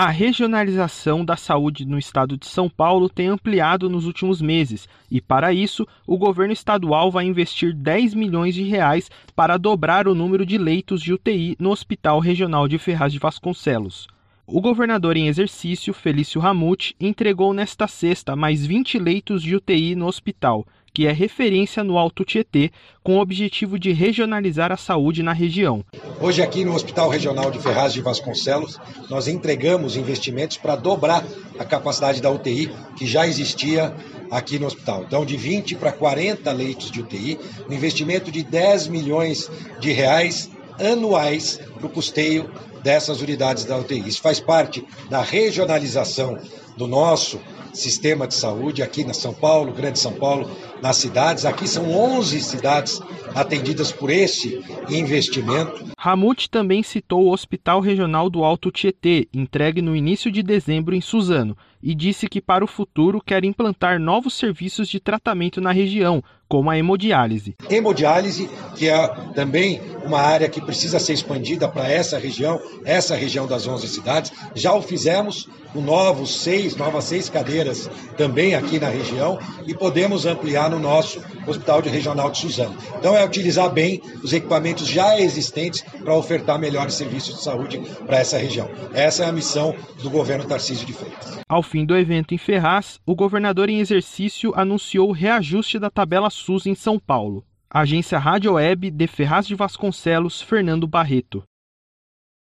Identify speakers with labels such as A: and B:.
A: A regionalização da saúde no estado de São Paulo tem ampliado nos últimos meses e, para isso, o governo estadual vai investir 10 milhões de reais para dobrar o número de leitos de UTI no Hospital Regional de Ferraz de Vasconcelos. O governador em exercício, Felício Ramute, entregou nesta sexta mais 20 leitos de UTI no hospital, que é referência no Alto Tietê, com o objetivo de regionalizar a saúde na região.
B: Hoje, aqui no Hospital Regional de Ferraz de Vasconcelos, nós entregamos investimentos para dobrar a capacidade da UTI que já existia aqui no hospital. Então, de 20 para 40 leitos de UTI, um investimento de 10 milhões de reais anuais para o custeio dessas unidades da UTI. Isso faz parte da regionalização do nosso sistema de saúde aqui na São Paulo, Grande São Paulo, nas cidades. Aqui são 11 cidades atendidas por esse investimento.
A: Ramute também citou o Hospital Regional do Alto Tietê, entregue no início de dezembro em Suzano, e disse que para o futuro quer implantar novos serviços de tratamento na região, como a hemodiálise.
B: Hemodiálise, que é também uma área que precisa ser expandida para essa região, essa região das 11 cidades. Já o fizemos com novos seis, novas seis cadeiras também aqui na região e podemos ampliar no nosso Hospital de Regional de Suzano. Então é utilizar bem os equipamentos já existentes para ofertar melhores serviços de saúde para essa região. Essa é a missão do governo Tarcísio de Freitas.
A: Ao fim do evento em Ferraz, o governador em exercício anunciou o reajuste da tabela SUS em São Paulo. Agência Rádio Web de Ferraz de Vasconcelos, Fernando Barreto.